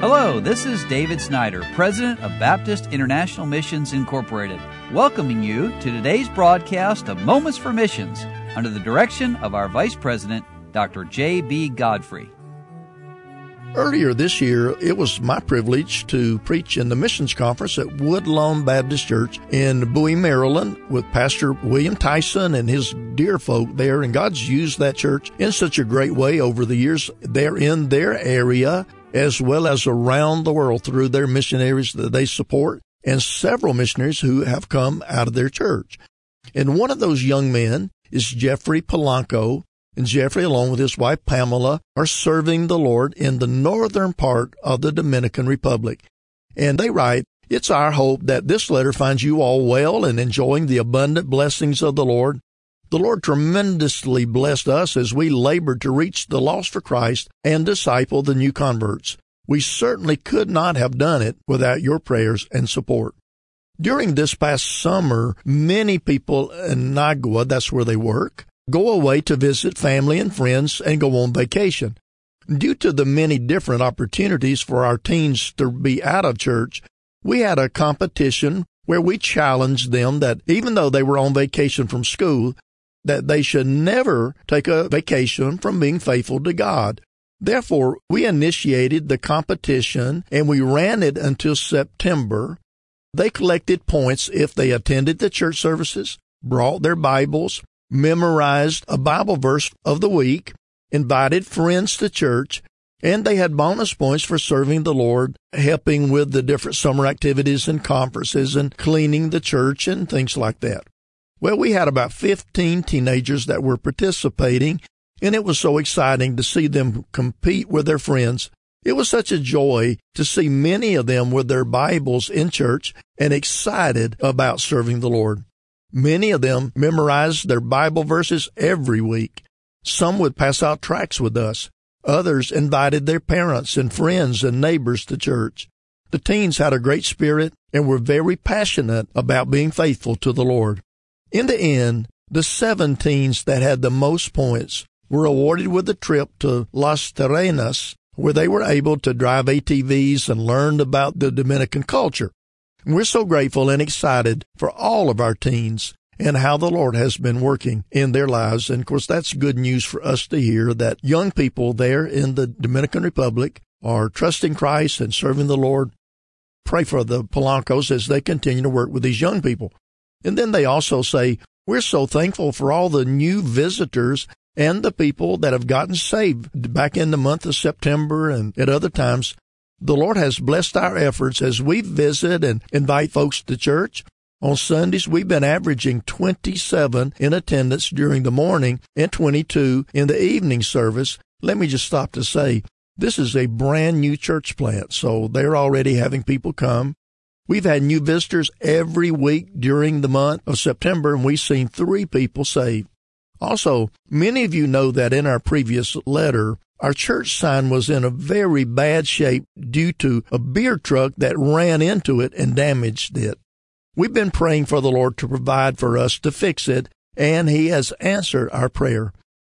Hello, this is David Snyder, President of Baptist International Missions Incorporated, welcoming you to today's broadcast of Moments for Missions under the direction of our Vice President, Dr. J.B. Godfrey. Earlier this year, it was my privilege to preach in the missions conference at Woodlawn Baptist Church in Bowie, Maryland, with Pastor William Tyson and his dear folk there. And God's used that church in such a great way over the years. They're in their area as well as around the world through their missionaries that they support and several missionaries who have come out of their church. And one of those young men is Jeffrey Polanco, and Jeffrey, along with his wife Pamela, are serving the Lord in the northern part of the Dominican Republic. And they write, It's our hope that this letter finds you all well and enjoying the abundant blessings of the Lord the Lord tremendously blessed us as we labored to reach the lost for Christ and disciple the new converts. We certainly could not have done it without your prayers and support. During this past summer, many people in Nagua, that's where they work, go away to visit family and friends and go on vacation. Due to the many different opportunities for our teens to be out of church, we had a competition where we challenged them that even though they were on vacation from school, that they should never take a vacation from being faithful to God. Therefore, we initiated the competition and we ran it until September. They collected points if they attended the church services, brought their Bibles, memorized a Bible verse of the week, invited friends to church, and they had bonus points for serving the Lord, helping with the different summer activities and conferences and cleaning the church and things like that. Well, we had about 15 teenagers that were participating, and it was so exciting to see them compete with their friends. It was such a joy to see many of them with their Bibles in church and excited about serving the Lord. Many of them memorized their Bible verses every week. Some would pass out tracts with us. Others invited their parents and friends and neighbors to church. The teens had a great spirit and were very passionate about being faithful to the Lord. In the end, the seven teams that had the most points were awarded with a trip to Las Terrenas, where they were able to drive ATVs and learn about the Dominican culture. We're so grateful and excited for all of our teens and how the Lord has been working in their lives. And of course, that's good news for us to hear that young people there in the Dominican Republic are trusting Christ and serving the Lord. Pray for the Polancos as they continue to work with these young people. And then they also say, We're so thankful for all the new visitors and the people that have gotten saved back in the month of September and at other times. The Lord has blessed our efforts as we visit and invite folks to church. On Sundays, we've been averaging 27 in attendance during the morning and 22 in the evening service. Let me just stop to say, this is a brand new church plant, so they're already having people come. We've had new visitors every week during the month of September, and we've seen three people saved. Also, many of you know that in our previous letter, our church sign was in a very bad shape due to a beer truck that ran into it and damaged it. We've been praying for the Lord to provide for us to fix it, and He has answered our prayer.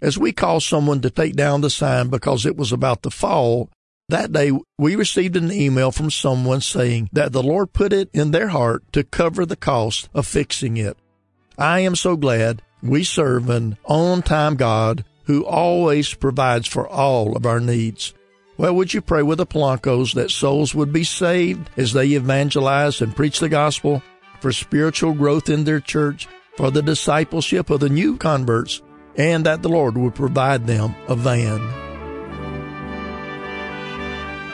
As we called someone to take down the sign because it was about to fall, that day, we received an email from someone saying that the Lord put it in their heart to cover the cost of fixing it. I am so glad we serve an on time God who always provides for all of our needs. Well, would you pray with the Polancos that souls would be saved as they evangelize and preach the gospel, for spiritual growth in their church, for the discipleship of the new converts, and that the Lord would provide them a van?